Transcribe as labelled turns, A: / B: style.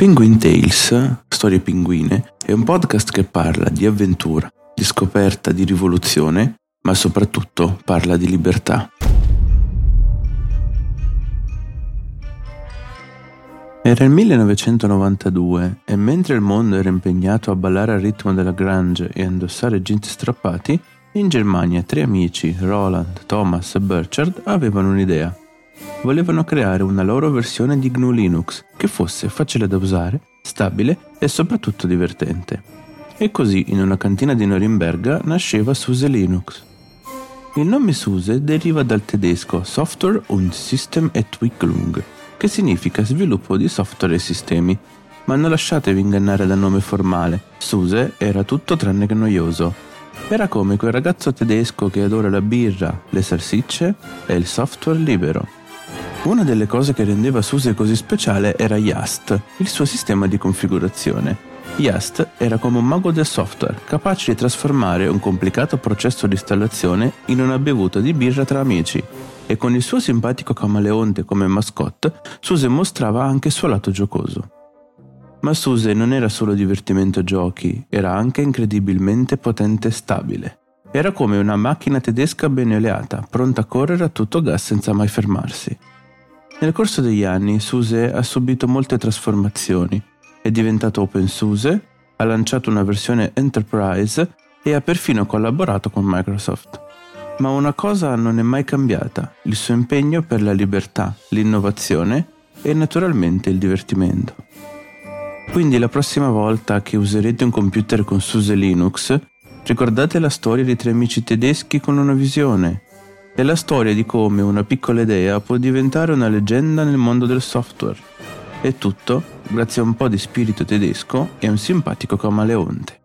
A: Penguin Tales, Storie Pinguine, è un podcast che parla di avventura, di scoperta, di rivoluzione, ma soprattutto parla di libertà. Era il 1992 e mentre il mondo era impegnato a ballare al ritmo della Grange e a indossare jeans strappati, in Germania tre amici, Roland, Thomas e Burchard, avevano un'idea volevano creare una loro versione di GNU Linux che fosse facile da usare, stabile e soprattutto divertente. E così in una cantina di Norimberga nasceva SUSE Linux. Il nome SUSE deriva dal tedesco Software und Systementwicklung, che significa sviluppo di software e sistemi. Ma non lasciatevi ingannare dal nome formale, SUSE era tutto tranne che noioso. Era come quel ragazzo tedesco che adora la birra, le salsicce e il software libero. Una delle cose che rendeva SUSE così speciale era Yast, il suo sistema di configurazione. Yast era come un mago del software, capace di trasformare un complicato processo di installazione in una bevuta di birra tra amici. E con il suo simpatico camaleonte come mascotte, SUSE mostrava anche il suo lato giocoso. Ma SUSE non era solo divertimento giochi, era anche incredibilmente potente e stabile. Era come una macchina tedesca ben oleata, pronta a correre a tutto gas senza mai fermarsi. Nel corso degli anni SUSE ha subito molte trasformazioni, è diventato OpenSUSE, ha lanciato una versione Enterprise e ha perfino collaborato con Microsoft. Ma una cosa non è mai cambiata, il suo impegno per la libertà, l'innovazione e naturalmente il divertimento. Quindi la prossima volta che userete un computer con SUSE Linux, ricordate la storia di tre amici tedeschi con una visione, è la storia di come una piccola idea può diventare una leggenda nel mondo del software. E tutto grazie a un po' di spirito tedesco e un simpatico camaleonte.